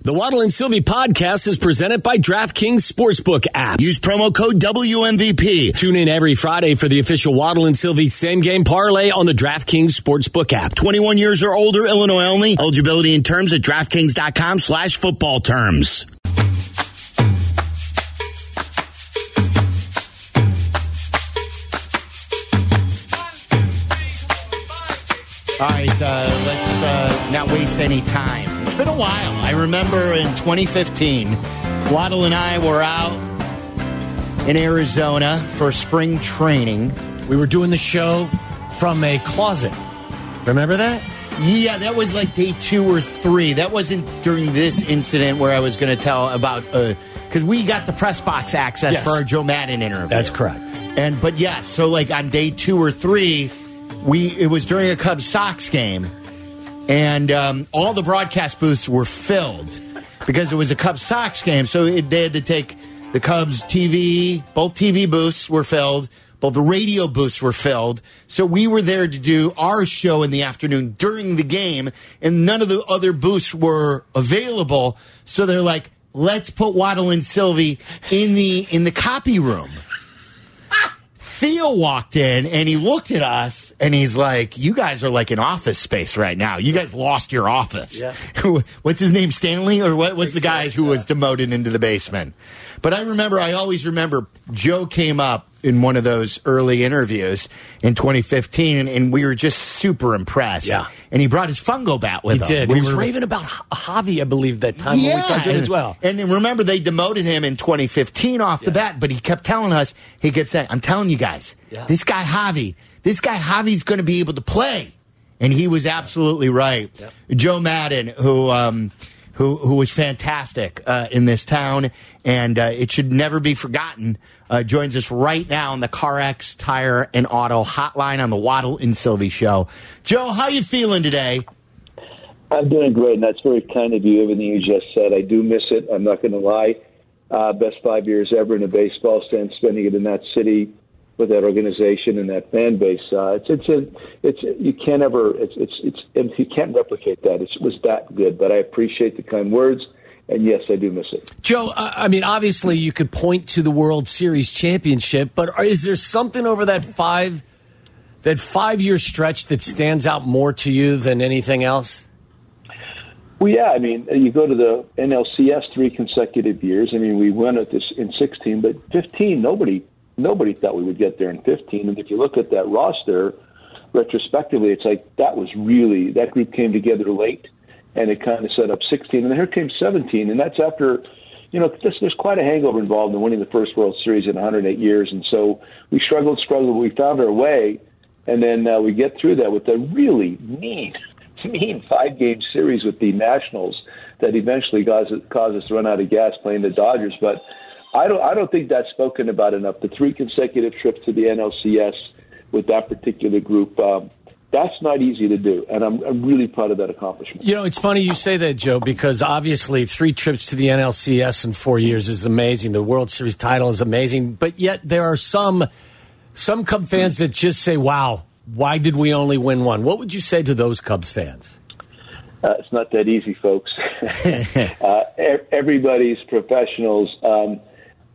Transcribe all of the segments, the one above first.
The Waddle and Silvy podcast is presented by DraftKings Sportsbook app. Use promo code WMVP. Tune in every Friday for the official Waddle and Silvy same game parlay on the DraftKings Sportsbook app. 21 years or older, Illinois only. Eligibility and terms at DraftKings.com slash football terms. All right, uh, let's uh, not waste any time. Been a while. I remember in 2015, Waddle and I were out in Arizona for spring training. We were doing the show from a closet. Remember that? Yeah, that was like day two or three. That wasn't during this incident where I was going to tell about uh, because we got the press box access Yes. for our Joe Maddon interview. That's correct. And but yes, so like on day two or three, we it was during a Cubs Sox game, and um, all the broadcast booths were filled because it was a Cubs Sox game. So it, they had to take the Cubs TV, both TV booths were filled. Both the radio booths were filled. So we were there to do our show in the afternoon during the game, and none of the other booths were available. So they're like, let's put Waddle and Silvy in the in the copy room. Theo walked in and he looked at us and he's like, "You guys are like in office space right now. You guys lost your office." Yeah. what's his name, Stanley, or what, what's the guy who was demoted into the basement? But I remember, I always remember Joe came up in one of those early interviews in 2015, and we were just super impressed. Yeah. and he brought his fungo bat with He him. did. We he was were- raving about Javi, I believe, that time when we talked to him and, as well. And then remember, they demoted him in 2015 off the bat, but he kept telling us, he kept saying, I'm telling you guys, Yeah. this guy Javi, this guy Javi's going to be able to play. And he was absolutely right. Joe Maddon, who, um, who, who was fantastic uh, in this town, and uh, it should never be forgotten, uh, joins us right now on the CarX Tire and Auto Hotline on the Waddle and Silvy Show. Joe, how you feeling today? I'm doing great, and that's very kind of you. Everything you just said, I do miss it. I'm not going to lie. Uh, best five years ever in a baseball stand, spending it in that city with that organization and that fan base. Uh, it's it's a, it's you can't ever it's it's it's it's you can't replicate that. It's, it was that good, but I appreciate the kind words, and yes, I do miss it. Joe, I I mean, obviously, you could point to the World Series championship, but is there something over that five that five year stretch that stands out more to you than anything else? Well, yeah, I mean, you go to the NLCS three consecutive years. I mean, we won at this in 16, but 15, nobody nobody thought we would get there in 15. And if you look at that roster retrospectively, it's like that was really that group came together late, and it kind of set up 16. And then here came 17, and that's after. You know, this, there's quite a hangover involved in winning the first World Series in 108 years, and so we struggled, struggled, we found our way, and then uh, we get through that with a really mean, mean five game series with the Nationals that eventually caused us to run out of gas playing the Dodgers. But I don't I don't think that's spoken about enough. The three consecutive trips to the NLCS with that particular group. Um, that's not easy to do, and I'm, I'm really proud of that accomplishment. You know, it's funny you say that, Joe, because obviously three trips to the NLCS in four years is amazing. The World Series title is amazing, but yet there are some some Cub fans that just say, "Wow, why did we only win one?" What would you say to those Cubs fans? Uh, it's not that easy, folks. uh, everybody's professionals um,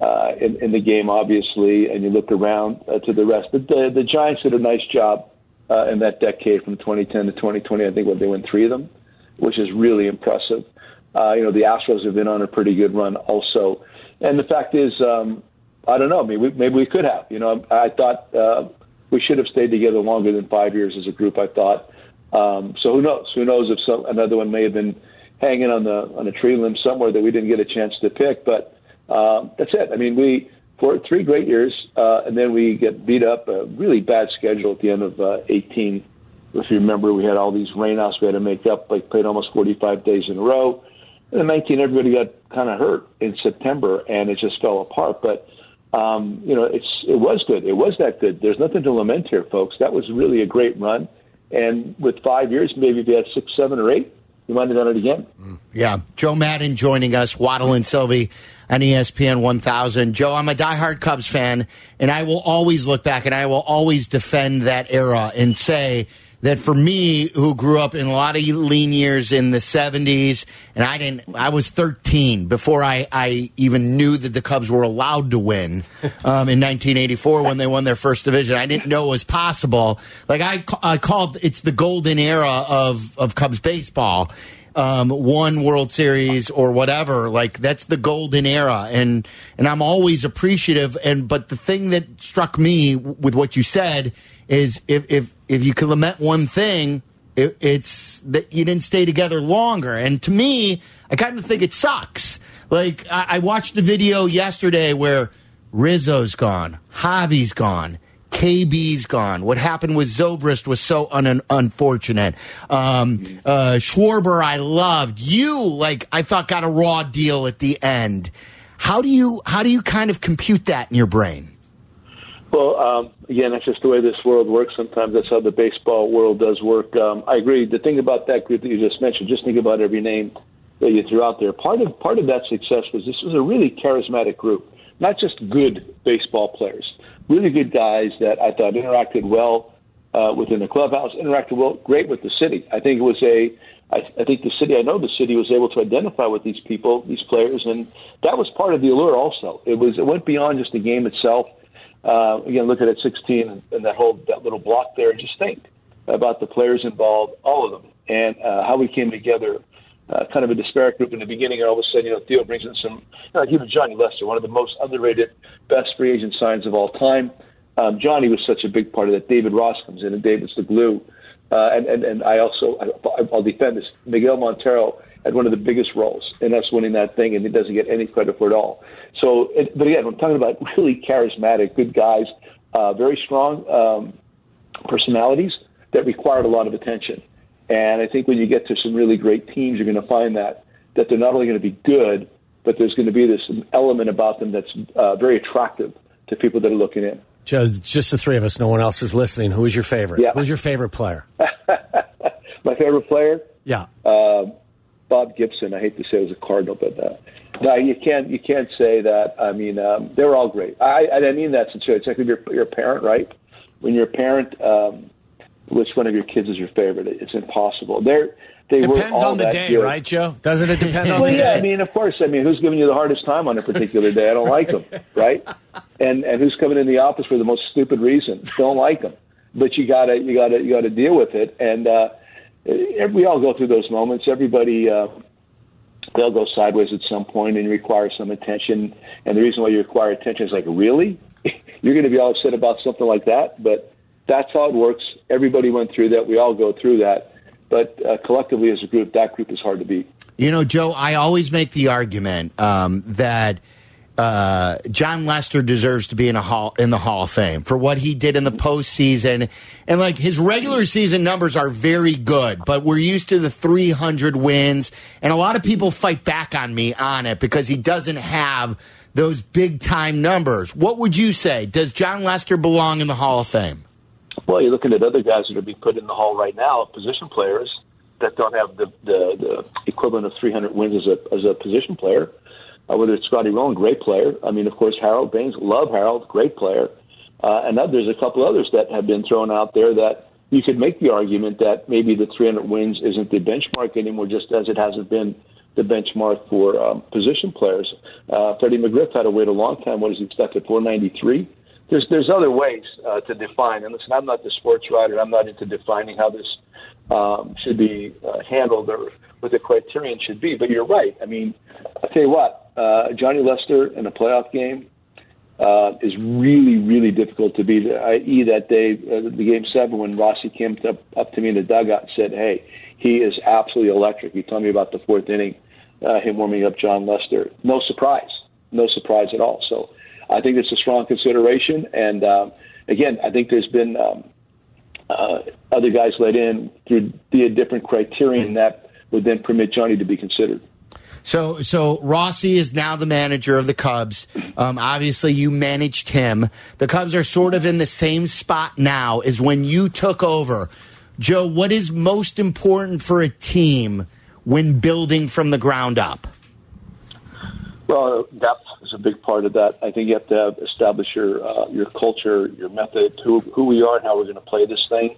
uh, in, in the game, obviously, and you look around uh, to the rest. But the, the Giants did a nice job uh, in that decade from 2010 to 2020. I think what they won three of them, which is really impressive. Uh, you know, the Astros have been on a pretty good run also. And the fact is, um, I don't know. Maybe we, maybe we could have. You know, I thought uh, we should have stayed together longer than five years as a group. I thought. Um, so who knows? Who knows if some, another one may have been hanging on the on a tree limb somewhere that we didn't get a chance to pick. But um, that's it. I mean, we for three great years, uh, and then we get beat up. A really bad schedule at the end of uh, 18. If you remember, we had all these rainouts we had to make up. Like played almost 45 days in a row. And in 19, everybody got kind of hurt in September, and it just fell apart. But um, you know, it's it was good. It was that good. There's nothing to lament here, folks. That was really a great run. And with five years, maybe if you had six, seven, or eight, you might have done it again. Yeah, Joe Maddon joining us, Waddle and Silvy on ESPN 1000. Joe, I'm a diehard Cubs fan, and I will always look back and I will always defend that era and say that for me, who grew up in a lot of lean years in the 70s, and I didn't, I was 13 before I, I even knew that the Cubs were allowed to win um, in 1984 when they won their first division. I didn't know it was possible. Like I, I called it's the golden era of, of Cubs baseball. Um, one World Series or whatever, like that's the golden era, and and I'm always appreciative. And but the thing that struck me with what you said is if if if you can lament one thing, it, it's that you didn't stay together longer. And to me, I kind of think it sucks. Like I, I watched the video yesterday where Rizzo's gone, Javi's gone. KB's gone. What happened with Zobrist was so un- unfortunate. Um, uh, Schwarber, I loved. You, like, I thought got a raw deal at the end. How do you how do you kind of compute that in your brain? Well, um, again, that's just the way this world works. Sometimes that's how the baseball world does work. Um, I agree. The thing about that group that you just mentioned, just think about every name that you threw out there. Part of part of that success was this was a really charismatic group, not just good baseball players, really good guys that I thought interacted well uh, within the clubhouse, interacted well, great with the city. I think it was a I, I think the city, I know the city was able to identify with these people, these players, and that was part of the allure. Also, it was it went beyond just the game itself uh, again, look at it 16 and, and that whole that little block there, and just think about the players involved, all of them, and uh, how we came together. Uh, kind of a disparate group in the beginning, and all of a sudden, you know, Theo brings in some, you know, like even Johnny Lester, one of the most underrated, best free agent signs of all time. Um, Johnny was such a big part of that. David Ross comes in, and David's the glue. Uh, and, and, and I also, I, I'll defend this. Miguel Montero had one of the biggest roles in us winning that thing, and he doesn't get any credit for it all. So, it, but again, I'm talking about really charismatic, good guys, uh, very strong um, personalities that required a lot of attention. And I think when you get to some really great teams, you're going to find that that they're not only going to be good, but there's going to be this element about them that's uh, very attractive to people that are looking in. Just, just the three of us. No one else is listening. Who is your favorite? Yeah. Who's your favorite player? My favorite player? Yeah. Uh, Bob Gibson. I hate to say it was a Cardinal, but uh, no, you can't you can't say that. I mean, um, they were all great. I I mean that sincerely. It's like if you're you're a parent, right? When you're a parent, um, which one of your kids is your favorite? It's impossible. They're they depends were all on the day, good. right, Joe? Doesn't it depend on Well, the yeah, day? I mean, of course. I mean, who's giving you the hardest time on a particular day? I don't like them, right? And and who's coming in the office for the most stupid reason? Don't like them. But you gotta you gotta you gotta deal with it. And uh, we all go through those moments. Everybody. Uh, they'll go sideways at some point and require some attention. And the reason why you require attention is like, really? You're going to be all upset about something like that? But that's how it works. Everybody went through that. We all go through that. But uh, collectively as a group, that group is hard to beat. You know, Joe, I always make the argument um, that uh, Jon Lester deserves to be in a hall in the Hall of Fame for what he did in the postseason, and like his regular season numbers are very good, but we're used to the 300 wins, and a lot of people fight back on me on it because he doesn't have those big time numbers. What would you say? Does Jon Lester belong in the Hall of Fame? Well, you're looking at other guys that are being put in the hall right now, position players that don't have the the, the equivalent of 300 wins as a as a position player. Uh, whether it's Scotty Rolen, great player. I mean, of course, Harold Baines, love Harold, great player. Uh, and there's a couple others that have been thrown out there that you could make the argument that maybe the 300 wins isn't the benchmark anymore, just as it hasn't been the benchmark for um, position players. Uh, Freddie McGriff had to wait a long time. What is he stuck at 493? There's there's other ways uh, to define. And listen, I'm not the sports writer. I'm not into defining how this um, should be uh, handled or what the criterion should be. But you're right. I mean, I'll tell you what, uh, Johnny Lester in a playoff game uh, is really, really difficult to beat. I.e., that day, uh, the game seven, when Rossi came up, up to me in the dugout and said, "Hey, he is absolutely electric." He told me about the fourth inning, uh, him warming up Jon Lester. No surprise, no surprise at all. So, I think it's a strong consideration. And um, again, I think there's been um, uh, other guys let in through the different criterion that would then permit Johnny to be considered. So, so Rossi is now the manager of the Cubs. Um, obviously, you managed him. The Cubs are sort of in the same spot now as when you took over. Joe, what is most important for a team when building from the ground up? Well, depth is a big part of that. I think you have to have, establish your uh, your culture, your method, who who we are, and how we're going to play this thing.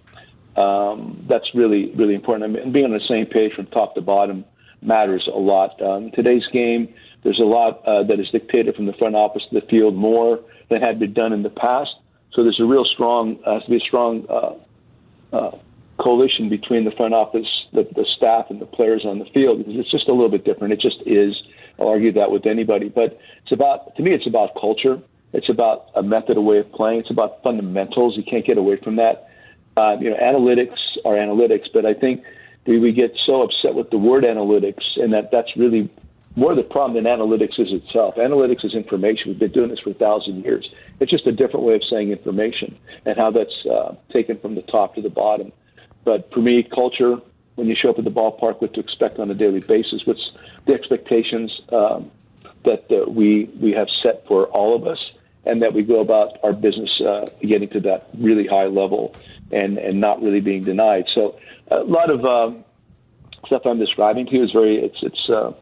Um, that's really, really important. I mean, being on the same page from top to bottom matters a lot. Um, today's game, there's a lot uh, that is dictated from the front office to the field more than had been done in the past. So there's a real strong, uh, has to be a strong uh, uh, coalition between the front office, the, the staff, and the players on the field because it's just a little bit different. It just is. I'll argue that with anybody, but it's about to me. It's about culture. It's about a method, a way of playing. It's about fundamentals. You can't get away from that. Uh, you know, analytics are analytics, but I think we get so upset with the word analytics, and that that's really more the problem than analytics is itself. Analytics is information. We've been doing this for a thousand years. It's just a different way of saying information and how that's uh, taken from the top to the bottom. But for me, culture, when you show up at the ballpark, what to expect on a daily basis, what's the expectations um, that uh, we we have set for all of us, and that we go about our business uh, getting to that really high level and and not really being denied. So a lot of um, stuff I'm describing to you is very it's it's uh,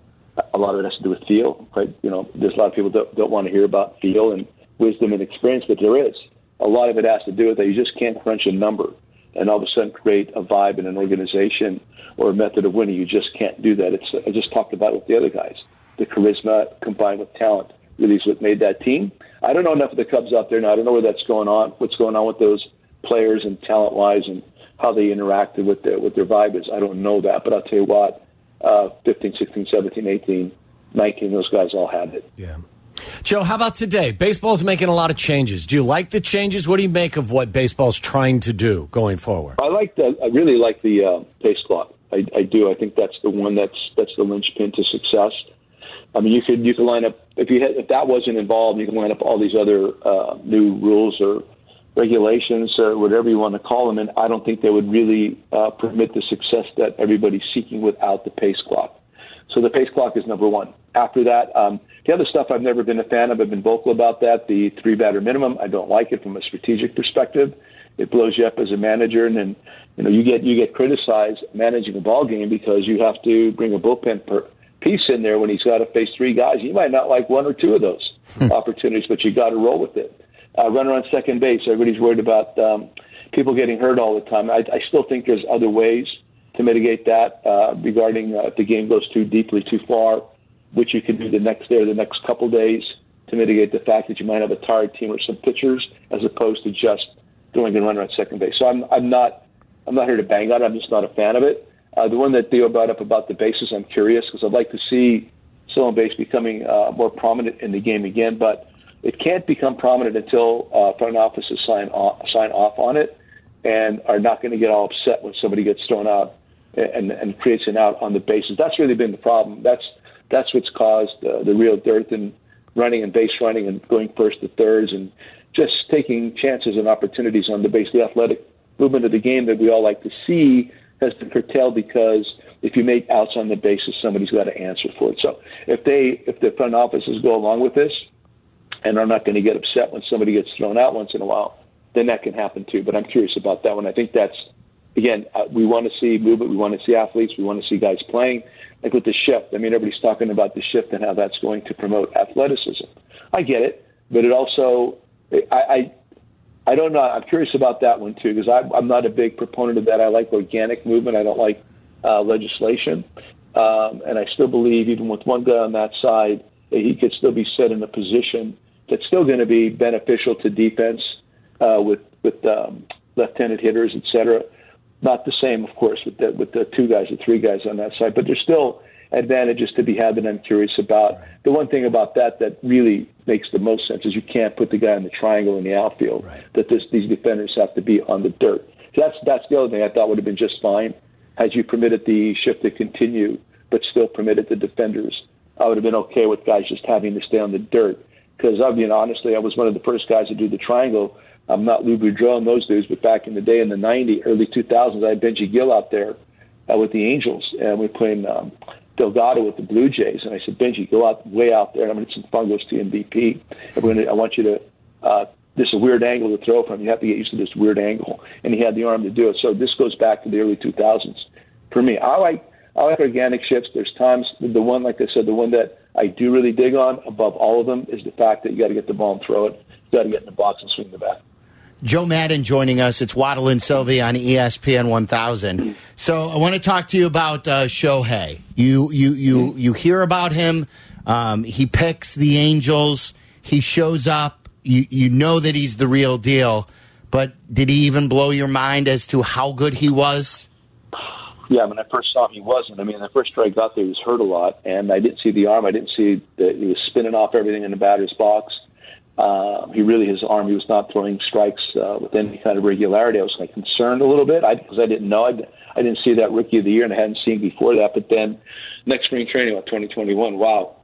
a lot of it has to do with feel, right? You know, there's a lot of people that don't want to hear about feel and wisdom and experience, but there is a lot of it has to do with that you just can't crunch a number and all of a sudden create a vibe in an organization or a method of winning. You just can't do that. It's I just talked about it with the other guys. The charisma combined with talent really is what made that team. I don't know enough of the Cubs out there now. I don't know where that's going on. What's going on with those players and talent wise and how they interacted with their with their vibe is. I don't know that, but I'll tell you what. Uh, 15, 16, 17, 18, 19, those guys all had it. Yeah. Joe, how about today? Baseball's making a lot of changes. Do you like the changes? What do you make of what baseball's trying to do going forward? I like the. I really like the uh, pace clock. I, I do. I think that's the one that's that's the linchpin to success. I mean, you could you could line up if you had, if that wasn't involved, you can line up all these other uh, new rules or regulations or whatever you want to call them, and I don't think they would really uh, permit the success that everybody's seeking without the pace clock. So the pace clock is number one. After that, um, the other stuff I've never been a fan of. I've been vocal about that. The three batter minimum. I don't like it from a strategic perspective. It blows you up as a manager, and then you know you get you get criticized managing a ball game because you have to bring a bullpen per piece in there when he's got to face three guys. You might not like one or two of those opportunities, but you got to roll with it. Uh, runner on second base. Everybody's worried about um, people getting hurt all the time. I, I still think there's other ways to mitigate that uh, regarding uh, if the game goes too deeply, too far, which you can do the next day or the next couple days to mitigate the fact that you might have a tired team or some pitchers as opposed to just throwing a runner at second base. So I'm, I'm not I'm not here to bang on it. I'm just not a fan of it. Uh, the one that Theo brought up about the bases, I'm curious because I'd like to see stolen base becoming uh, more prominent in the game again, but it can't become prominent until uh, front offices sign off, sign off on it and are not going to get all upset when somebody gets thrown out and, and creates an out on the bases. That's really been the problem. That's that's what's caused uh, the real dearth in running and base running and going first to thirds and just taking chances and opportunities on the base. The athletic movement of the game that we all like to see has been curtailed because if you make outs on the bases, somebody's got to answer for it. So if they if the front offices go along with this and are not going to get upset when somebody gets thrown out once in a while, then that can happen too. But I'm curious about that one. I think that's again, uh, we want to see movement. We want to see athletes. We want to see guys playing. Like with the shift, I mean, everybody's talking about the shift and how that's going to promote athleticism. I get it, but it also, I, I, I don't know. I'm curious about that one too because I'm not a big proponent of that. I like organic movement. I don't like uh, legislation, um, and I still believe even with one guy on that side, he could still be set in a position that's still going to be beneficial to defense uh, with with um, left-handed hitters, et cetera. Not the same, of course, with the with the two guys or three guys on that side, but there's still advantages to be had that I'm curious about. The one thing about that that really makes the most sense is you can't put the guy in the triangle in the outfield. Right. That this, these defenders have to be on the dirt. So that's that's the other thing I thought would have been just fine had you permitted the shift to continue, but still permitted the defenders. I would have been okay with guys just having to stay on the dirt because I mean honestly, I was one of the first guys to do the triangle I'm not Lou Boudreau and those dudes, but back in the day in the 90s, early 2000s, I had Benji Gil out there uh, with the Angels, and we are playing um, Delgado with the Blue Jays. And I said, Benji, go out way out there. and I'm going to some fungos to MVP. And we're gonna, I want you to. Uh, this is a weird angle to throw from. You have to get used to this weird angle, and he had the arm to do it. So this goes back to the early 2000s. For me, I like I like organic shifts. There's times the one, like I said, the one that I do really dig on above all of them is the fact that you got to get the ball and throw it. You got to get in the box and swing the bat. Joe Maddon joining us. It's Waddle and Silvy on ESPN 1000. So I want to talk to you about uh, Shohei. You you you you hear about him. Um, he picks the Angels. He shows up. You you know that he's the real deal. But did he even blow your mind as to how good he was? Yeah, when I first saw him, he wasn't. I mean, the first I got there, he was hurt a lot, and I didn't see the arm. I didn't see that he was spinning off everything in the batter's box. Uh, he really, his arm, he was not throwing strikes uh, with any kind of regularity. I was like concerned a little bit because I, didn't know. I, I didn't see that rookie of the year, and I hadn't seen before that. But then next spring training, about 2021, wow.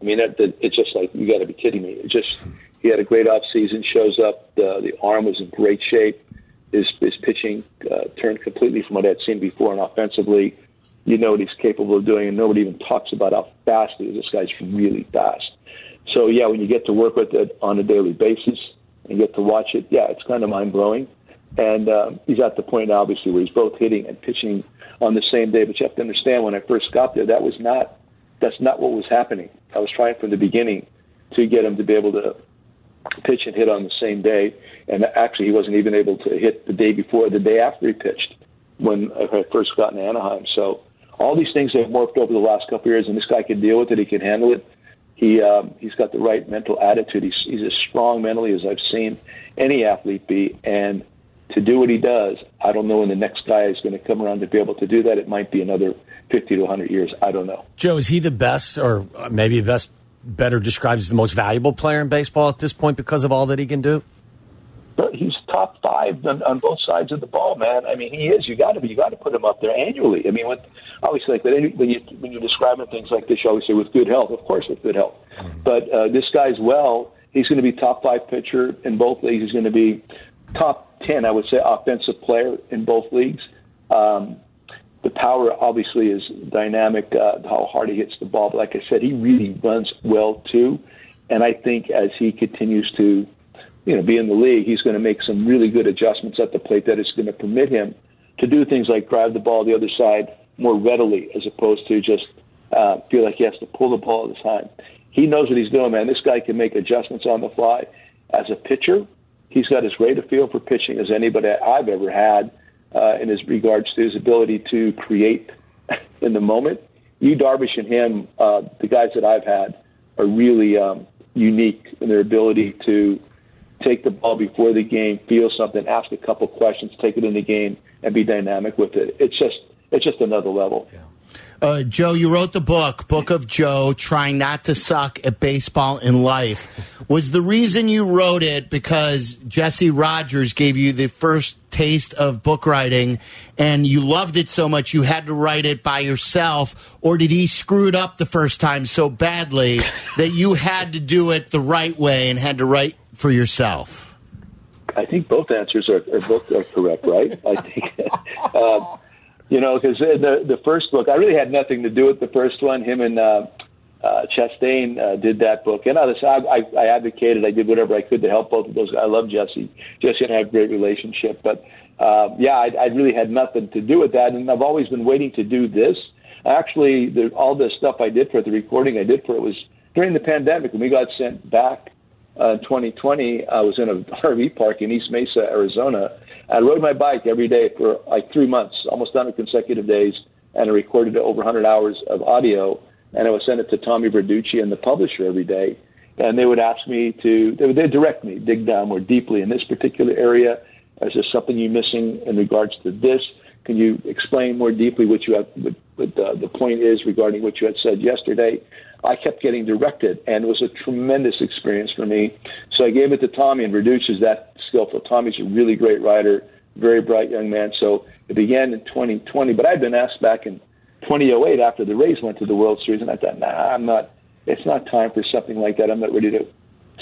I mean, that, that it's just like you got to be kidding me. It just he had a great off season. Shows up, the the arm was in great shape. His his pitching uh, turned completely from what I'd seen before, and offensively, you know what he's capable of doing, and nobody even talks about how fast he is. This guy's really fast. So yeah, when you get to work with it on a daily basis and get to watch it, yeah, it's kind of mind blowing. And um, he's at the point obviously, where he's both hitting and pitching on the same day. But you have to understand, when I first got there, that was not that's not what was happening. I was trying from the beginning to get him to be able to pitch and hit on the same day. And actually, he wasn't even able to hit the day before, the day after he pitched when I first got in Anaheim. So all these things have morphed over the last couple of years, and this guy can deal with it. He can handle it. He um, he's got the right mental attitude. He's he's as strong mentally as I've seen any athlete be, and to do what he does, I don't know when the next guy is going to come around to be able to do that. It might be another 50 to 100 years. I don't know. Joe, is he the best, or maybe best, better described as the most valuable player in baseball at this point because of all that he can do? But he's top five on, on both sides of the ball, man. I mean, he is. You got to be. You got to put him up there annually. I mean, when obviously like when you when you're describing things like this, you always say with good health. Of course, with good health. But uh, this guy's well. He's going to be top five pitcher in both leagues. He's going to be top ten, I would say, offensive player in both leagues. Um, the power obviously is dynamic. Uh, how hard he hits the ball, but like I said, he really runs well too. And I think as he continues to, you know, be in the league, he's going to make some really good adjustments at the plate that is going to permit him to do things like drive the ball the other side more readily, as opposed to just uh, feel like he has to pull the ball all the time. He knows what he's doing, man. This guy can make adjustments on the fly. As a pitcher, he's got as great a feel for pitching as anybody I've ever had uh, in his regards to his ability to create in the moment. You, Darvish, and him, uh, the guys that I've had, are really um, unique in their ability to take the ball before the game, feel something, ask a couple questions, take it in the game, and be dynamic with it. It's just it's just another level. Yeah. Uh, Joe, you wrote the book, Book of Joe, Trying Not to Suck at Baseball in Life. Was the reason you wrote it because Jesse Rogers gave you the first taste of book writing and you loved it so much you had to write it by yourself? Or did he screw it up the first time so badly that you had to do it the right way and had to write for yourself? I think both answers are, are both are correct, right? I think. Uh, you know, because the the first book, I really had nothing to do with the first one. Him and uh, uh, Chastain uh, did that book, and others. I, I, I advocated. I did whatever I could to help both of those. I love Jesse. Jesse and I have a great relationship, but uh, yeah, I, I really had nothing to do with that, and I've always been waiting to do this. Actually, the, all the stuff I did for it, the recording I did for it, was during the pandemic when we got sent back uh, 2020, I was in a RV park in East Mesa, Arizona. I rode my bike every day for like three months, almost 100 consecutive days, and I recorded over 100 hours of audio. And I would send it to Tommy Verducci and the publisher every day. And they would ask me to, they would direct me, dig down more deeply in this particular area. Is there something you're missing in regards to this? Can you explain more deeply what you have, what, what uh, the point is regarding what you had said yesterday? I kept getting directed, and it was a tremendous experience for me. So I gave it to Tommy, and Verducci's that skillful. Tommy's a really great writer, very bright young man. So it began in 2020, but I'd been asked back in 2008 after the Rays went to the World Series, and I thought, nah, I'm not. It's not time for something like that. I'm not ready to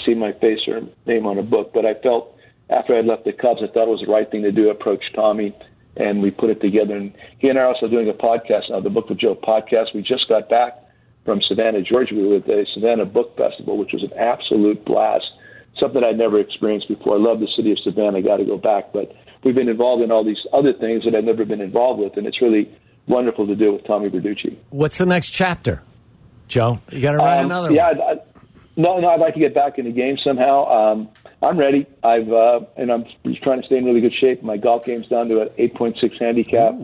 see my face or name on a book. But I felt after I left the Cubs, I thought it was the right thing to do. Approach Tommy, and we put it together. And he and I are also doing a podcast now, the Book of Joe podcast. We just got back from Savannah, Georgia. We were at the Savannah Book Festival, which was an absolute blast. Something I'd never experienced before. I love the city of Savannah. I got to go back, but we've been involved in all these other things that I've never been involved with, and it's really wonderful to do with Tommy Verducci. What's the next chapter, Joe? You got to write Um, another yeah, one. I, I, no, no. I'd like to get back in the game somehow. Um, I'm ready. I've uh, and I'm trying to stay in really good shape. My golf game's down to an 8.6 handicap.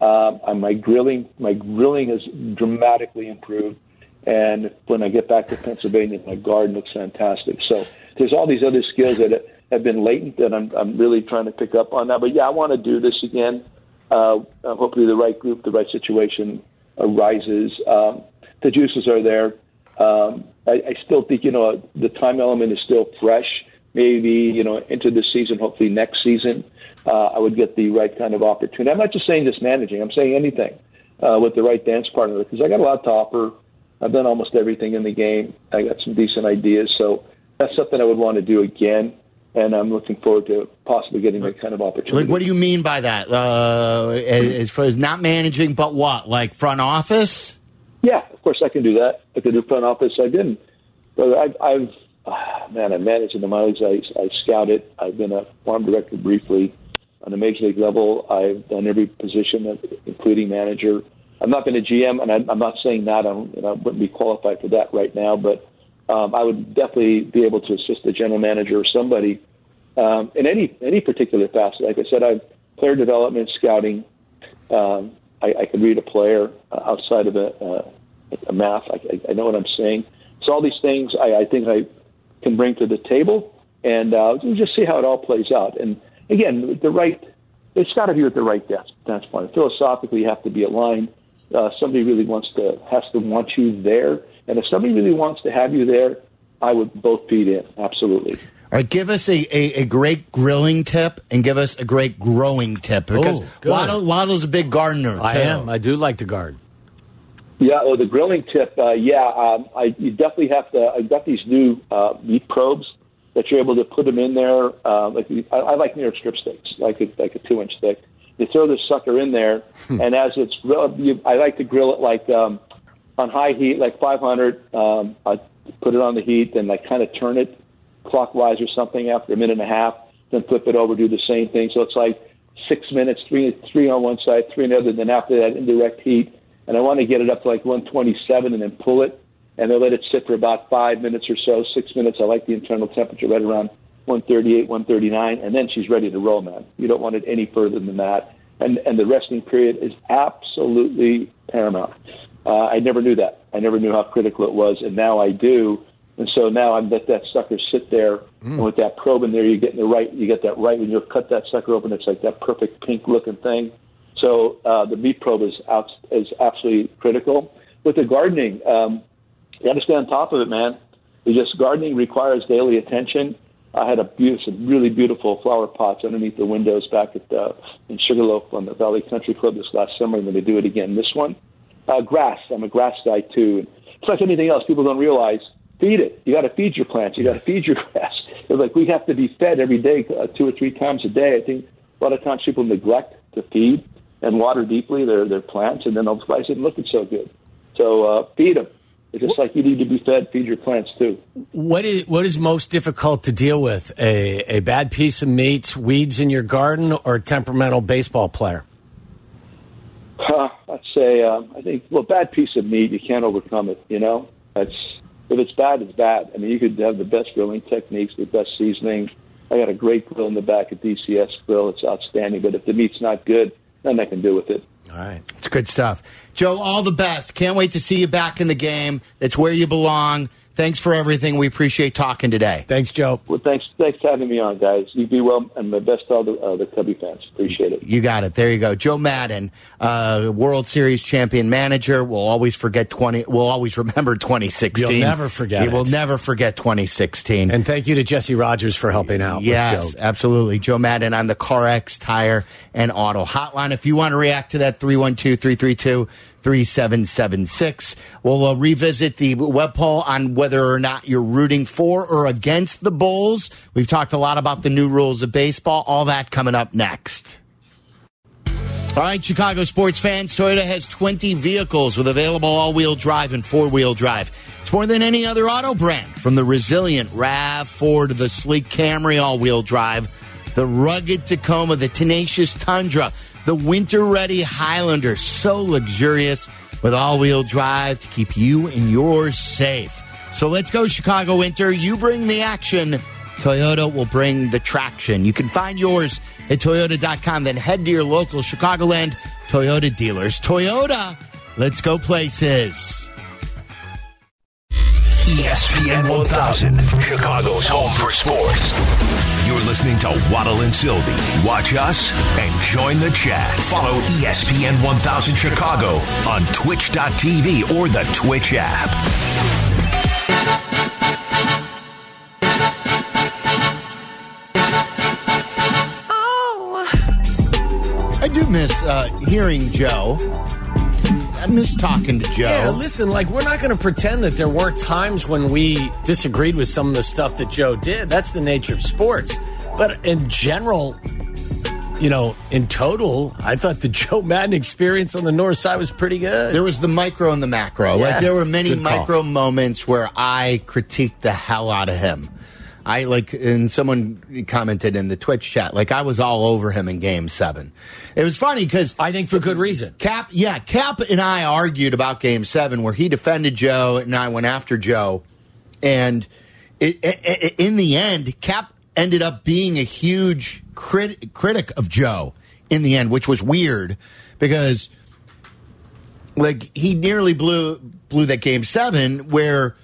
Uh, my grilling, my grilling has dramatically improved. And when I get back to Pennsylvania, my garden looks fantastic. So there's all these other skills that have been latent that I'm, I'm really trying to pick up on now. But yeah, I want to do this again. Uh, uh, hopefully, the right group, the right situation arises. Um, the juices are there. Um, I, I still think you know the time element is still fresh. Maybe you know into the season, hopefully next season, uh, I would get the right kind of opportunity. I'm not just saying just managing. I'm saying anything uh, with the right dance partner because I got a lot to offer. I've done almost everything in the game. I got some decent ideas, so that's something I would want to do again. And I'm looking forward to possibly getting that kind of opportunity. Like, what do you mean by that? Uh, as far as not managing, but what? Like front office? Yeah, of course I can do that. I can do front office. I didn't, but I've, I've uh, man, I managed in the minors. I, I scouted. I've been a farm director briefly on the major league level. I've done every position, including manager. I've not been a GM, and I, I'm not saying that. I, don't, you know, I wouldn't be qualified for that right now, but um, I would definitely be able to assist the general manager or somebody um, in any any particular facet. Like I said, I've player development, scouting. Um, I, I could read a player uh, outside of a, a math. I, I know what I'm saying. So all these things I, I think I can bring to the table, and uh, we'll just see how it all plays out. And again, the right it's got to be with the right dance, dance partner. Philosophically, you have to be aligned uh, somebody really wants to has to want you there, and if somebody really wants to have you there, I would both feed in absolutely. All right, give us a, a, a, great grilling tip and give us a great growing tip because oh, Waddle, Waddle's a big gardener. I am. I do like to garden. Yeah, well, the grilling tip, uh, yeah, um, I you definitely have to. I've got these new uh, meat probes that you're able to put them in there. Uh, like I, I like New York strip steaks, like a, like a two inch thick you throw this sucker in there, hmm. and as it's you, I like to grill it like um, on high heat, like 500. Um, I put it on the heat, and like kind of turn it clockwise or something after a minute and a half. Then flip it over, do the same thing. So it's like six minutes, three three on one side, three on the other. Then after that, indirect heat, and I want to get it up to like 127, and then pull it, and then let it sit for about five minutes or so, six minutes. I like the internal temperature right around 138, 139, and then she's ready to roll, man. You don't want it any further than that. And, and the resting period is absolutely paramount. Uh, I never knew that. I never knew how critical it was, and now I do. And so now I let that sucker sit there, mm. and with that probe in there, you get the right. You get that right when you cut that sucker open. It's like that perfect pink looking thing. So uh, the meat probe is out, is absolutely critical. With the gardening, um, you got to stay on top of it, man. It just gardening requires daily attention. I had a beautiful, some really beautiful flower pots underneath the windows back at uh, in Sugarloaf on the Valley Country Club this last summer. I'm going to do it again this one. Uh, grass. I'm a grass guy too. It's like anything else. People don't realize. Feed it. You got to feed your plants. You yes. got to feed your grass. It's like we have to be fed every day, uh, two or three times a day. I think a lot of times people neglect to feed and water deeply their their plants, and then they'll why is it looking so good? So uh, feed them it's just like you need to be fed, feed your plants too. What is what is most difficult to deal with? A a bad piece of meat, weeds in your garden, or a temperamental baseball player? Uh, I'd say um, I think well, bad piece of meat you can't overcome it. You know, that's if it's bad, it's bad. I mean, you could have the best grilling techniques, the best seasoning. I got a great grill in the back at DCS Grill; it's outstanding. But if the meat's not good, nothing I can do with it. All right. It's good stuff. Joe, all the best. Can't wait to see you back in the game. That's where you belong. Thanks for everything. We appreciate talking today. Thanks, Joe. Well, thanks, thanks for having me on, guys. You be well, and my best to all the, uh, the Cubby fans. Appreciate it. You got it. There you go. Joe Maddon, uh, World Series champion manager. We'll always forget twenty. We'll always remember 2016. You'll never forget. We will never forget 2016. And thank you to Jesse Rogers for helping out. Yes, absolutely. Joe Maddon on the CarX Tire and Auto Hotline. If you want to react to that, 312 332 3776. We'll uh, revisit the web poll on whether or not you're rooting for or against the Bulls. We've talked a lot about the new rules of baseball. All that coming up next. All right, Chicago sports fans, Toyota has 20 vehicles with available all wheel drive and four wheel drive. It's more than any other auto brand, from the resilient RAV4 to the sleek Camry all wheel drive, the rugged Tacoma, the tenacious Tundra the winter ready Highlander, so luxurious with all wheel drive to keep you and yours safe. So let's go, Chicago Winter. You bring the action. Toyota will bring the traction. You can find yours at Toyota.com, then head to your local Chicagoland Toyota dealers. Toyota, let's go places. ESPN 1000, Chicago's home for sports. You're listening to Waddle and Silvy. Watch us and join the chat. Follow ESPN 1000 Chicago on twitch.tv or the Twitch app. Oh. I do miss uh, hearing Joe. I miss talking to Joe. Yeah, listen, like we're not going to pretend that there weren't times when we disagreed with some of the stuff that Joe did. That's the nature of sports. But in general, you know, in total, I thought the Joe Maddon experience on the north side was pretty good. There was the micro and the macro. Yeah, like there were many micro moments where I critiqued the hell out of him. I like, and someone commented in the Twitch chat, like I was all over him in Game Seven. It was funny because I think for good reason. Cap, yeah, Cap and I argued about Game Seven, where he defended Joe and I went after Joe, and it, i i in the end, Cap ended up being a huge crit, critic of Joe in the end, which was weird because like he nearly blew blew that Game Seven where.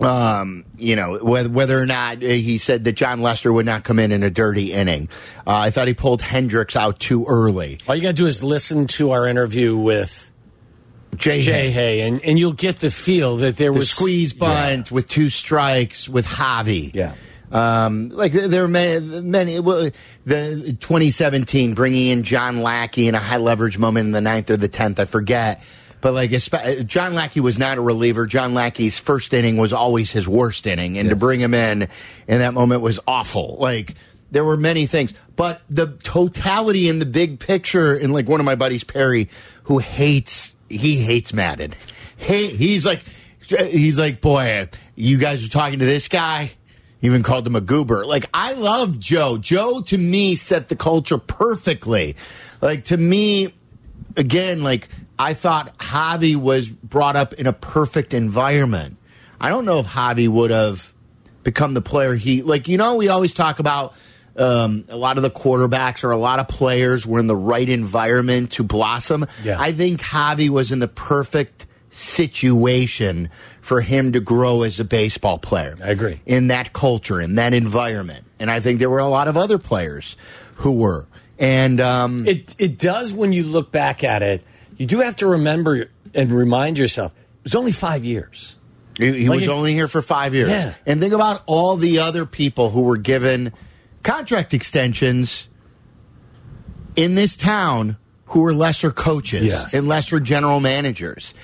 Um, you know, whether, whether or not uh, he said that Jon Lester would not come in in a dirty inning. Uh, I thought he pulled Hendricks out too early. All you got to do is listen to our interview with Jay, Jay Hay. Hay, and, and you'll get the feel that there the was squeeze bunt with two strikes with Javi. Yeah. Um, like there there are many, many. Well, the 2017 bringing in John Lackey in a high leverage moment in the ninth or the tenth, I forget. But like John Lackey was not a reliever. John Lackey's first inning was always his worst inning, and to bring him in in that moment was awful. Like there were many things, but the totality in the big picture. And like one of my buddies, Perry, who hates he hates Maddon. Hey, he's like he's like, boy, you guys are talking to this guy. Even called him a goober. Like I love Joe. Joe to me set the culture perfectly. Like to me, again, like I thought Javi was brought up in a perfect environment. I don't know if Javi would have become the player he like. You know, we always talk about um, a lot of the quarterbacks or a lot of players were in the right environment to blossom. Yeah. I think Javi was in the perfect situation for him to grow as a baseball player. I agree. In that culture, in that environment. And I think there were a lot of other players who were. And um, It it does when you look back at it. You do have to remember and remind yourself it was only five years. He, he Like was it- only here for five years. Yeah. And think about all the other people who were given contract extensions in this town who were lesser coaches Yes. and lesser general managers.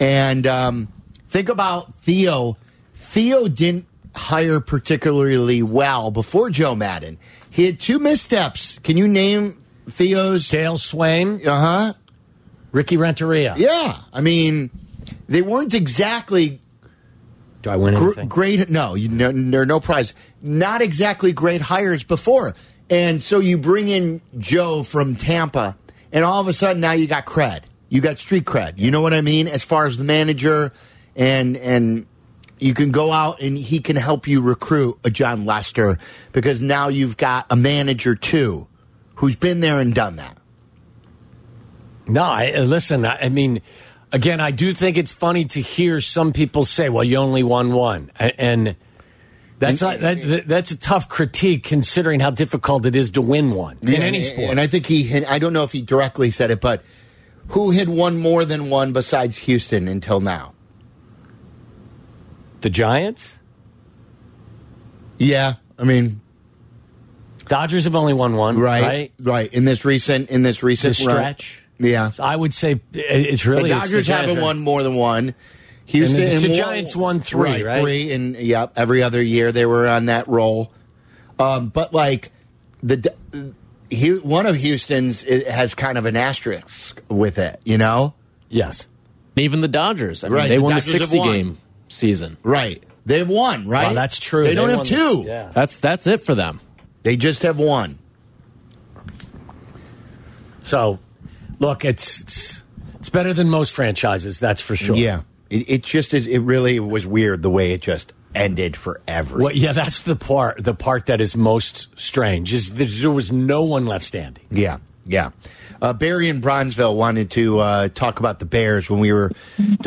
And um, think about Theo. Theo didn't hire particularly well before Joe Maddon. He had two missteps. Can you name Theo's? Dale Sveum, Uh huh. Ricky Renteria. Yeah. I mean, they weren't exactly Do I win Gr- anything? great. No, you, no, there are no prize. Not exactly great hires before, and so you bring in Joe from Tampa, and all of a sudden now you got cred. You got street cred. You know what I mean? As far as the manager, and and you can go out and he can help you recruit a Jon Lester because now you've got a manager too, who's been there and done that. No, I, uh, listen. I, I mean, again, I do think it's funny to hear some people say, "Well, you only won one," and that's And- not, that, that's a tough critique considering how difficult it is to win one in any sport. And I think he, I don't know if he directly said it, but who had won more than one besides Houston until now? the Giants, Yeah, I mean, Dodgers have only won one, right, right? right. In this recent, in this recent run. stretch. Yeah. So I would say it's really the it's Dodgers Giants, haven't won more than one. Houston And the- the more- Giants won three, right? Three, and yeah, every other year they were on that roll. Um, but like the he, one of Houston's it has kind of an asterisk with it, you know. Yes. Even the Dodgers. I mean, Right, they the won Dodgers the sixty game season. Right. They've won, right? Well, that's true. They, don't have two. the- yeah. That's that's it for them. They just have one. So, look, it's, it's it's better than most franchises, that's for sure. Yeah. It, it just is. It really was weird the way it just ended forever. Well, yeah, that's the part. The part that is most strange is that there was no one left standing. Yeah, yeah. Uh, Barry in Bronzeville wanted to uh, talk about the Bears when we were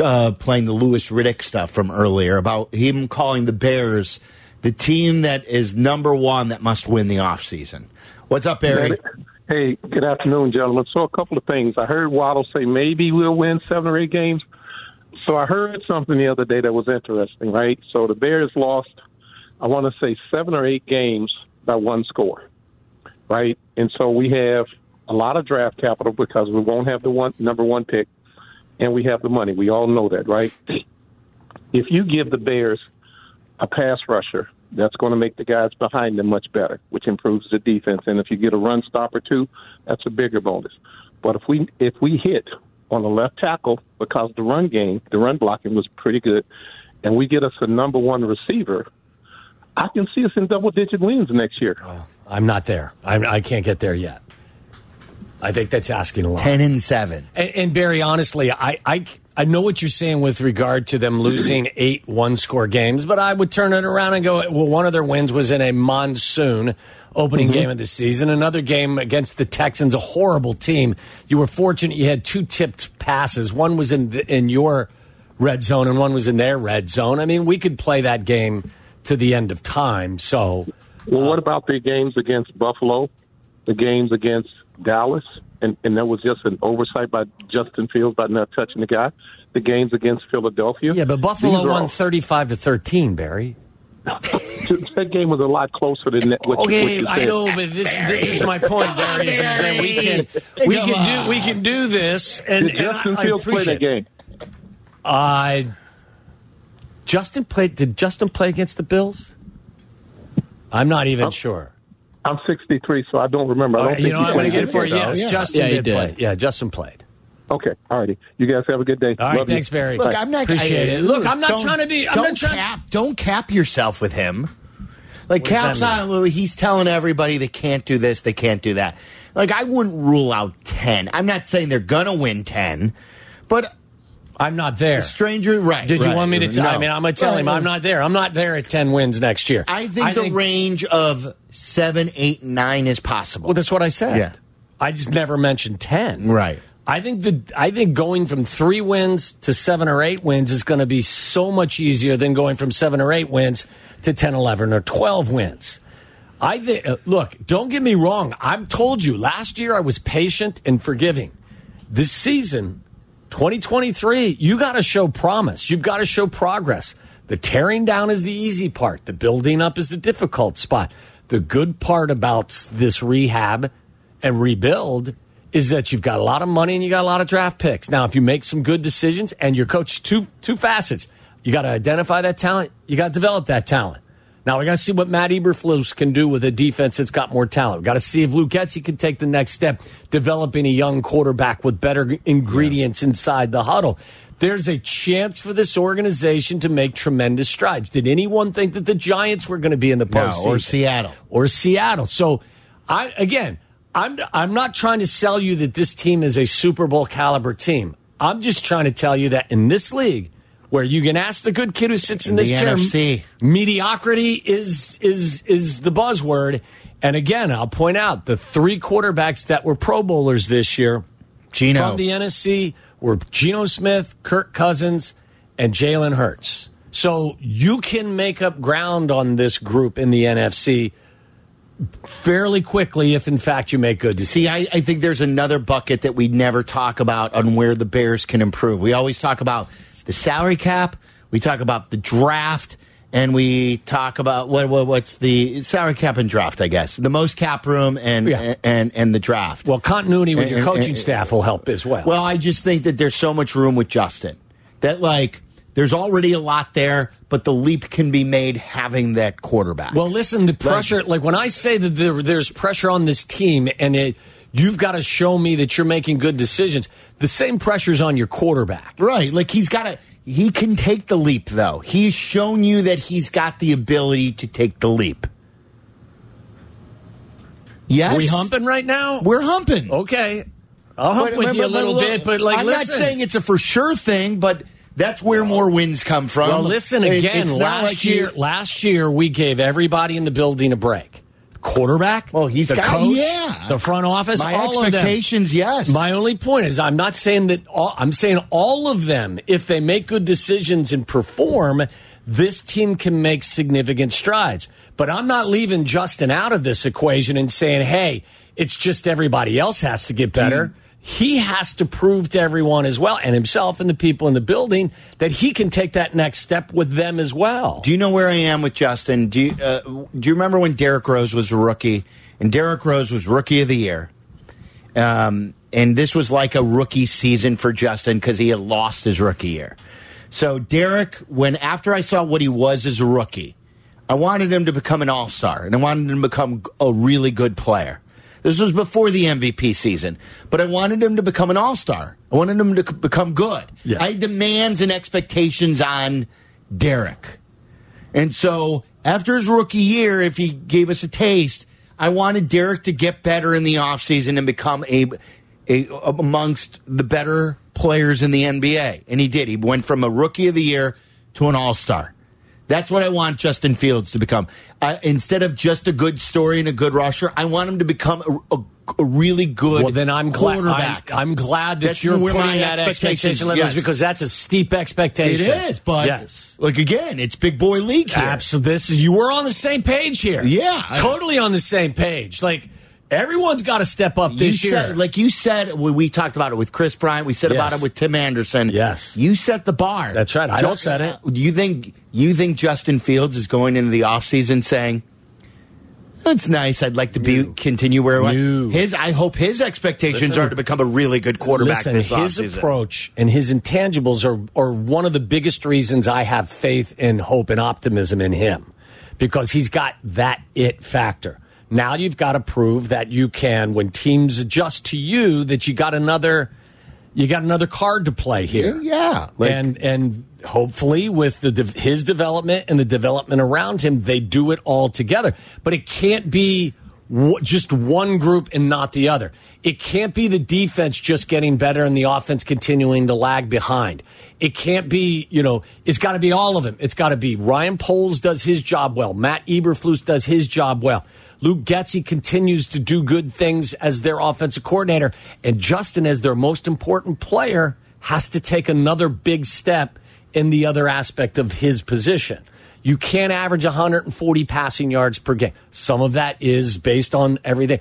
uh, playing the Louis Riddick stuff from earlier about him calling the Bears the team that is number one that must win the offseason. What's up, Barry? Hey, good afternoon, gentlemen. So, a couple of things. I heard Waddle say maybe we'll win seven or eight games. So, I heard something the other day that was interesting, right? So, the Bears lost, I want to say, seven or eight games by one score, right? And so, we have a lot of draft capital because we won't have the one number one pick, and we have the money. We all know that, right? If you give the Bears a pass rusher that's going to make the guys behind them much better, which improves the defense. And if you get a run stop or two, that's a bigger bonus. But if we if we hit on the left tackle because the run game, the run blocking was pretty good, and we get us a number one receiver, I can see us in double digit wins next year. I'm not there. I, I can't get there yet. I think that's asking a lot. Ten and seven. And, and Barry, honestly, I, I I know what you're saying with regard to them losing eight one score games, but I would turn it around and go, well, one of their wins was in a monsoon opening mm-hmm. game of the season. Another game against the Texans, a horrible team. You were fortunate you had two tipped passes. One was in the, in your red zone and one was in their red zone. I mean, we could play that game to the end of time. So, Well, what uh, about the games against Buffalo, the games against Dallas, and, and that was just an oversight by Justin Fields by not touching the guy. The games against Philadelphia. yeah, but Buffalo won all- 35 to 13, Barry. that game was a lot closer than that. What, you- what Okay, you I know, but this this is my point, Barry. Is that we can we can do we can do this, and, Did and Justin I, I Fields play appreciate that game? Uh, Justin played. Did Justin play against the Bills? I'm not even sure. I'm 63, so I don't remember. I don't right, think you know, he I'm going to played. get it for you. so, Yes, yeah. Justin Yeah, did, did. play. Yeah, Justin played. Okay, all righty. You guys have a good day. All right, Love you. thanks, Barry. Look, I'm not appreciate I- it. Look, I'm not trying to be. I'm don't not trying. cap. Don't cap yourself with him. Like does that Cap's mean? on. He's telling everybody they can't do this, they can't do that. Like I wouldn't rule out ten. I'm not saying they're gonna win ten, but I'm not there. stranger, right? Did you want me to tell? I mean, I'm going to tell him I'm not there. I'm not there at 10 wins next year. I think the range of seven, eight, nine is possible. Well, that's what I said. Yeah. I just never mentioned 10. Right. I think the I think going from three wins to seven or eight wins is going to be so much easier than going from seven or eight wins to 10, 11, or 12 wins. I think, uh, look, don't get me wrong. I've told you last year I was patient and forgiving. This season, 2023, you got to show promise. You've got to show progress. The tearing down is the easy part, the building up is the difficult spot. The good part about this rehab and rebuild is that you've got a lot of money and you got a lot of draft picks. Now, if you make some good decisions and your coach, two, two facets, you got to identify that talent, you got to develop that talent. Now we got to see what Matt Eberflus can do with a defense that's got more talent. We got to see if Luke Getsy can take the next step, developing a young quarterback with better ingredients inside the huddle. There's a chance for this organization to make tremendous strides. Did anyone think that the Giants were going to be in the No, postseason or Seattle. or Seattle? So, I again, I'm I'm not trying to sell you that this team is a Super Bowl caliber team. I'm just trying to tell you that in this league, where you can ask the good kid who sits in this chair, NFC. mediocrity is is is the buzzword. And again, I'll point out the three quarterbacks that were Pro Bowlers this year Geno. from the NFC were Geno Smith, Kirk Cousins, and Jalen Hurts. So you can make up ground on this group in the NFC fairly quickly if, in fact, you make good decisions. See, I, I think there's another bucket that we never talk about on where the Bears can improve. We always talk about the salary cap, we talk about the draft, and we talk about what, what what's the salary cap and draft, I guess. The most cap room and Yeah. and and the draft. Well, continuity with your coaching and- staff will help as well. Well, I just think that there's so much room with Justin that like there's already a lot there, but the leap can be made having that quarterback. Well, listen, the pressure, like when I say that there, there's pressure on this team and it, you've got to show me that you're making good decisions, the same pressure's on your quarterback. Right. Like he's got to, he can take the leap, though. He's shown you that he's got the ability to take the leap. Yes. Are we humping right now? We're humping. Okay. I'll hump But- with but- you a little bit, but like, I'm listen. not saying it's a for sure thing, but That's where more wins come from. Well, listen again. not last like year, last year we gave everybody in the building a break. Quarterback, Well, he's the got- coach, yeah. the front office, my all of them. expectations, yes. My only point is, I'm not saying that. All, I'm saying all of them, if they make good decisions and perform, this team can make significant strides. But I'm not leaving Justin out of this equation and saying, "Hey, it's just everybody else has to get better." He has to prove to everyone as well, and himself and the people in the building, that he can take that next step with them as well. Do you know where I am with Justin? Do you, uh, do you remember when Derrick Rose was a rookie? And Derrick Rose was rookie of the year. Um, and this was like a rookie season for Justin because he had lost his rookie year. So Derrick, when after I saw what he was as a rookie, I wanted him to become an all star and I wanted him to become a really good player. This was before the MVP season, but I wanted him to become an all star. I wanted him to c- become good. Yeah. I had demands and expectations on Derrick. And so after his rookie year, if he gave us a taste, I wanted Derrick to get better in the offseason and become a, a amongst the better players in the NBA. And he did. He went from a rookie of the year to an all-star. That's what I want Justin Fields to become. Uh, instead of just a good story and a good rusher, I want him to become a, a, a really good Well, then I'm glad. I'm. I'm glad that That's you're putting that expectation level yes. because that's a steep expectation. It is, but yes. like again, it's big boy league here. Absolutely. This is, you were on the same page here. Yeah. Totally on the same page. Like, everyone's got to step up this you year. Said, like you said, we, we talked about it with Kris Bryant. We said about it with Tim Anderson. Yes. you set the bar. That's right. I don't set it. You think you think Justin Fields is going into the offseason saying, "That's nice. I'd like to be continue where I went." His, I hope his expectations Listen. are to become a really good quarterback Listen, this his offseason. approach and his intangibles are, are one of the biggest reasons I have faith and hope and optimism in him because he's got that it factor. Now you've got to prove that you can, when teams adjust to you, that you got another, you got another card to play here. yeah, like- and and hopefully with the his development and the development around him, they do it all together. But it can't be just one group and not the other. It can't be the defense just getting better and the offense continuing to lag behind. It can't be, you know, it's got to be all of them. It's got to be Ryan Poles does his job well. Matt Eberflus does his job well. Luke Getsy continues to do good things as their offensive coordinator. And Justin, as their most important player, has to take another big step in the other aspect of his position. You can't average 140 passing yards per game. Some of that is based on everything.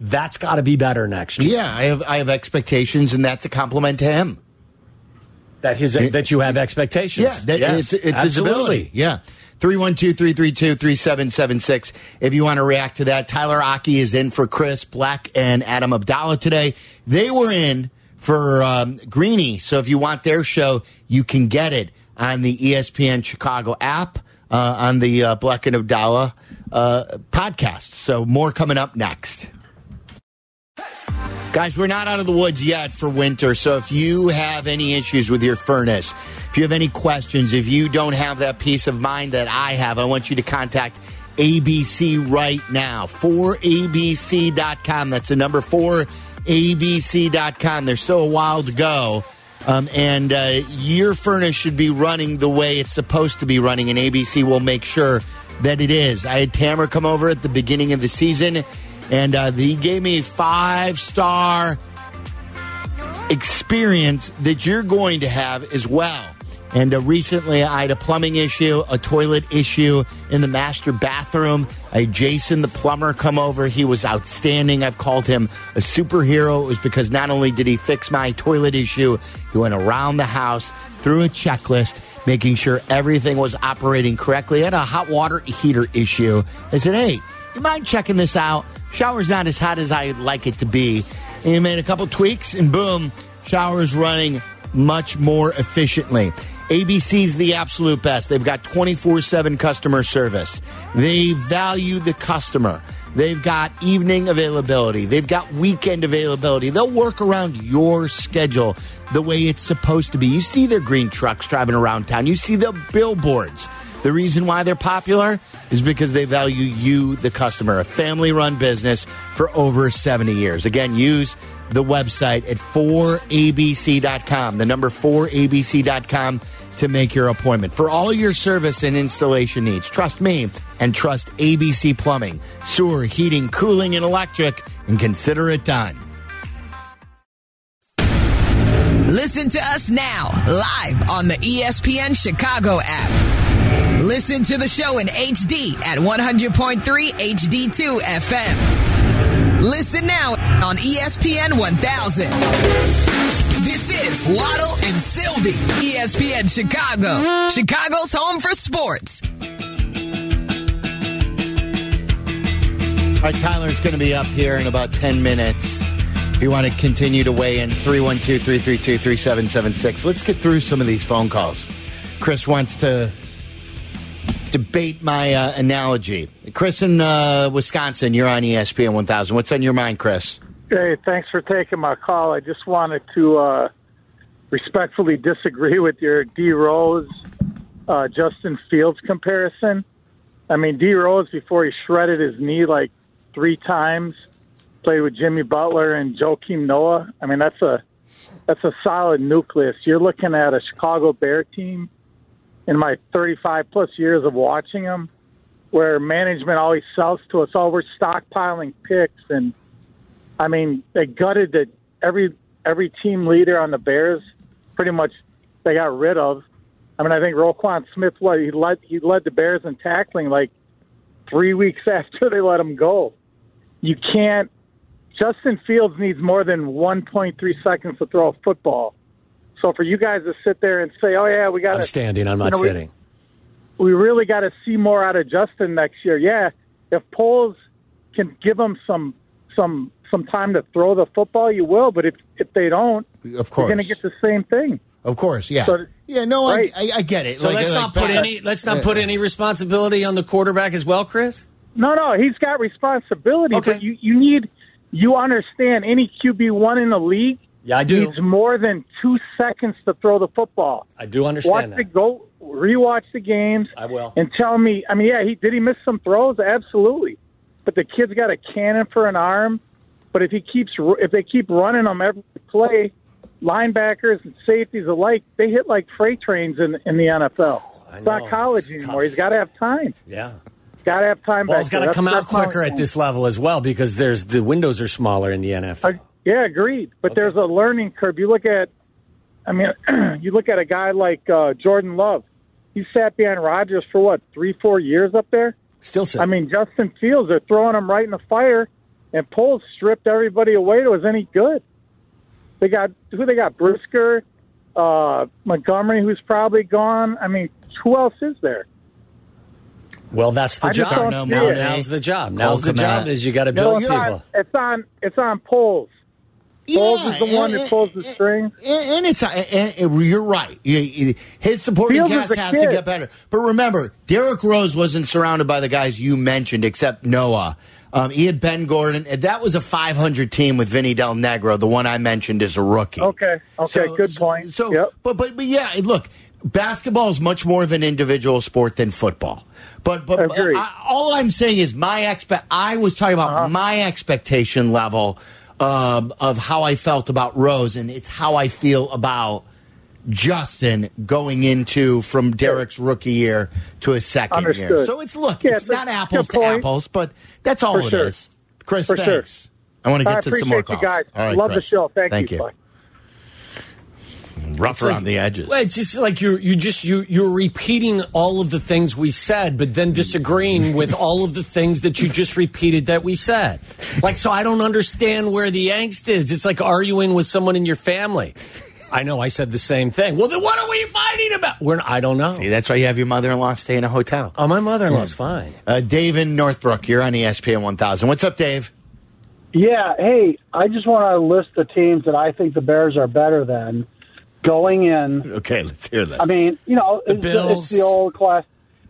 That's got to be better next year. yeah, I have I have expectations, and that's a compliment to him. That his that you have expectations. Yeah, that, Yes, it's, it's his ability. Yeah. 312-332-3776 if you want to react to that. Tyler Aki is in for Chris Black and Adam Abdallah today. They were in for um, Greeny, so if you want their show, you can get it on the ESPN Chicago app uh, on the uh, Black and Abdallah uh, podcast. So more coming up next. Guys, we're not out of the woods yet for winter, so if you have any issues with your furnace, if you have any questions, if you don't have that peace of mind that I have, I want you to contact ABC right now. 4abc.com. That's the number 4abc.com. There's still a while to go. Um, and uh, your furnace should be running the way it's supposed to be running, and ABC will make sure that it is. I had Tamara come over at the beginning of the season, and uh, he gave me a five star experience that you're going to have as well. And uh, recently, I had a plumbing issue, a toilet issue in the master bathroom. I had Jason, the plumber, come over. He was outstanding. I've called him a superhero. It was because not only did he fix my toilet issue, he went around the house through a checklist, making sure everything was operating correctly. I had a hot water heater issue. I said, hey, you mind checking this out? Shower's not as hot as I'd like it to be. And he made a couple tweaks, and boom, shower's running much more efficiently. ABC's the absolute best. They've got 24 7 customer service. They value the customer. They've got evening availability. They've got weekend availability. They'll work around your schedule the way it's supposed to be. You see their green trucks driving around town. You see the billboards The reason why they're popular is because they value you, the customer, a family run business for over 70 years. Again, use the website at 4abc.com, the number 4abc.com to make your appointment for all your service and installation needs. Trust me and trust ABC Plumbing, Sewer, Heating, Cooling, and Electric, and consider it done. Listen to us now, live on the ESPN Chicago app. Listen to the show in HD at 100.3 HD2 FM. Listen now on ESPN 1000. This is Waddle and Silvy, ESPN Chicago, Chicago's home for sports. All right, Tyler's going to be up here in about 10 minutes. If you want to continue to weigh in, 312 332 3776. Let's get through some of these phone calls. Chris wants to debate my uh, analogy. Chris in uh, Wisconsin, you're on ESPN 1000. What's on your mind, Chris? Hey, thanks for taking my call. I just wanted to uh, respectfully disagree with your D Rose uh, Justin Fields comparison. I mean, D Rose before he shredded his knee like three times, played with Jimmy Butler and Joakim Noah. I mean, that's a that's a solid nucleus. You're looking at a Chicago Bear team in my 35 plus years of watching them, where management always sells to us, oh, we're stockpiling picks and I mean, they gutted the every every team leader on the Bears. Pretty much, they got rid of. I mean, I think Roquan Smith what he led he led the Bears in tackling like three weeks after they let him go. You can't. Justin Fields needs more than 1.3 seconds to throw a football. So for you guys to sit there and say, "Oh yeah, we got," I'm standing. I'm not you know, sitting. we really got to see more out of Justin next year. Yeah, if Poles can give him some some some time to throw the football, you will. But if if they don't, Of course, you're course. going to get the same thing. Of course, yeah. So- yeah, no, Right. I, I, I get it. So Like- let's like not put that- any let's not put any responsibility on the quarterback as well, Chris. No, no, he's got responsibility. Okay. But you you need you understand any QB one in the league Yeah, I do. needs more than two seconds to throw the football. I do understand Watch understand the that. go, rewatch the games. I will. and tell me. I mean, yeah, he did he miss some throws? Absolutely, but the kid's got a cannon for an arm. But if he keeps if they keep running him every play, linebackers and safeties alike, they hit like freight trains in in the NFL. It's not college It's anymore. tough. He's got to have time. Yeah. Got to have time. Ball's got to come out quicker at this level as well because there's the windows are smaller in the NFL. I, yeah, agreed. But there's a learning curve. You look at, I mean, you look at a guy like uh, Jordan Love. He sat behind Rodgers for what three, four years up there. Still sit. I mean, Justin Fields, they're throwing him right in the fire, and Poles stripped everybody away that was any good. They got who they got Brisker, uh, Montgomery, who's probably gone. I mean, who else is there? well, that's the I job. don't Now, now's the job. Now's the job Kmet. is you got to build you're people. It's on. It's on Poles. Poles is the one that pulls the strings. And, and it's and, and you're right. His supporting Fields cast has to get better. But remember, Derrick Rose wasn't surrounded by the guys you mentioned, except Noah. Um, he had Ben Gordon. and That was a 500 team with Vinny Del Negro. The one I mentioned is a rookie. Okay. Okay. good point. So, yep. but but but yeah, look, basketball is much more of an individual sport than football. But but. Uh-huh. I, all I'm saying is my expect. I was talking about my expectation level um, of how I felt about Rose, and it's how I feel about Justin going into from Derrick's rookie year to his second year. So it's look, Yeah, it's not apples to apples, but that's all For it sure. is. Chris, For sure. thanks. I want to I get to some more calls. guys. All right, Love the show. Thank, Thank you. Bye. Rough It's like- around the edges. Well, it's just like you're you just you you're repeating all of the things we said, but then disagreeing with all of the things that you just repeated that we said. Like, so I don't understand where the angst is. It's like arguing with someone in your family. I know I said the same thing. Well, then what are we fighting about? We're I don't know. See, that's why you have your mother-in-law stay in a hotel. Oh, my mother-in-law's fine. Uh, Dave in Northbrook, you're on ESPN 1000. What's up, Dave? Yeah, hey, I just want to list the teams that I think the Bears are better than going in. Okay, let's hear this. I mean, you know, it's, the, Bills. it's the old class.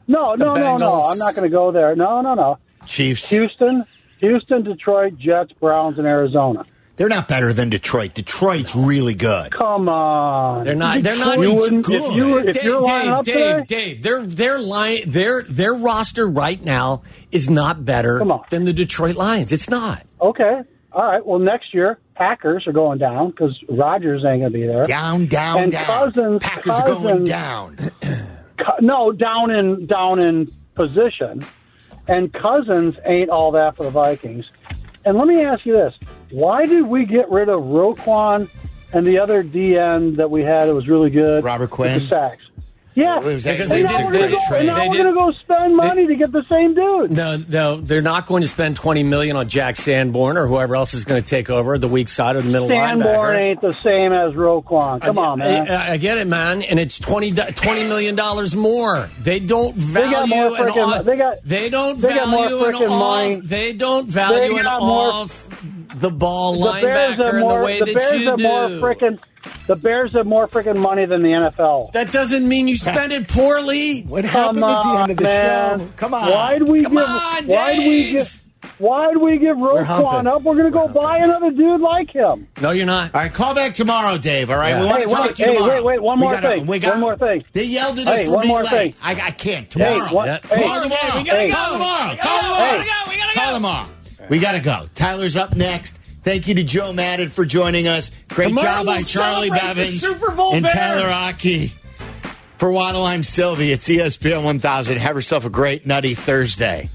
No, no, no, no. I'm not going to go there. No, no, no. Chiefs. Houston, Houston, Detroit, Jets, Browns, and Arizona. They're not better than Detroit. Detroit's really good. Come on. They're not. They're not. You wouldn't, good. if you if Dave, you're Dave, up Dave, today, Dave, their their line, their their roster right now is not better than the Detroit Lions. It's not. okay, all right. Well, next year Packers are going down because Rodgers ain't gonna be there. Down, down, And down. Cousins- Packers are going down. No, down in down in position, and Cousins ain't all that for the Vikings. And let me ask you this: Why did we get rid of Roquan and the other DN that we had? It was really good. Robert Quinn? The sacks. Yeah, Because and they now did- we're they gonna go, trade. now They we're did- gonna go spend money to get the same dude. No, no, they're not going to spend twenty million on Jack Sanborn or whoever else is going to take over the weak side of the middle Sanborn linebacker. ain't the same as Roquan. Come on, man. I, I get it, man, and it's 20 $20 million more. They don't value got more an off. they got- they don't they got more value an off. money. They don't value They an more- off the ball the Bears linebacker have in more. the way the that Bears you have do. more frickin' The Bears have more freaking money than the NFL. that doesn't mean you spend it poorly. What Come happened at the on, end of the man. show? Come on. Why'd we Come give? on, why'd we Dave. give? Why'd we give We're humping. Roquan up? We're gonna go buy another dude like him. No, you're not. All right, call back tomorrow, Dave. All right, Yeah. we want Hey, to talk wait, to you hey, tomorrow. wait, wait, one We more gotta- thing. we got- One more thing. They yelled at us Hey, for one being more late. thing. I, I can't tomorrow. Hey, what- Yeah, hey, Call tomorrow. we gotta Hey, go. Call tomorrow. We gotta Call go. tomorrow. We gotta go. We gotta Call tomorrow. We got to go. Tyler's up next. Thank you to Joe Maddon for joining us. Great Tomorrow job by we'll Charlie Bevins and Bears. Tyler Aki. For Waddle, I'm Silvy. It's ESPN 1000. Have yourself a great nutty Thursday.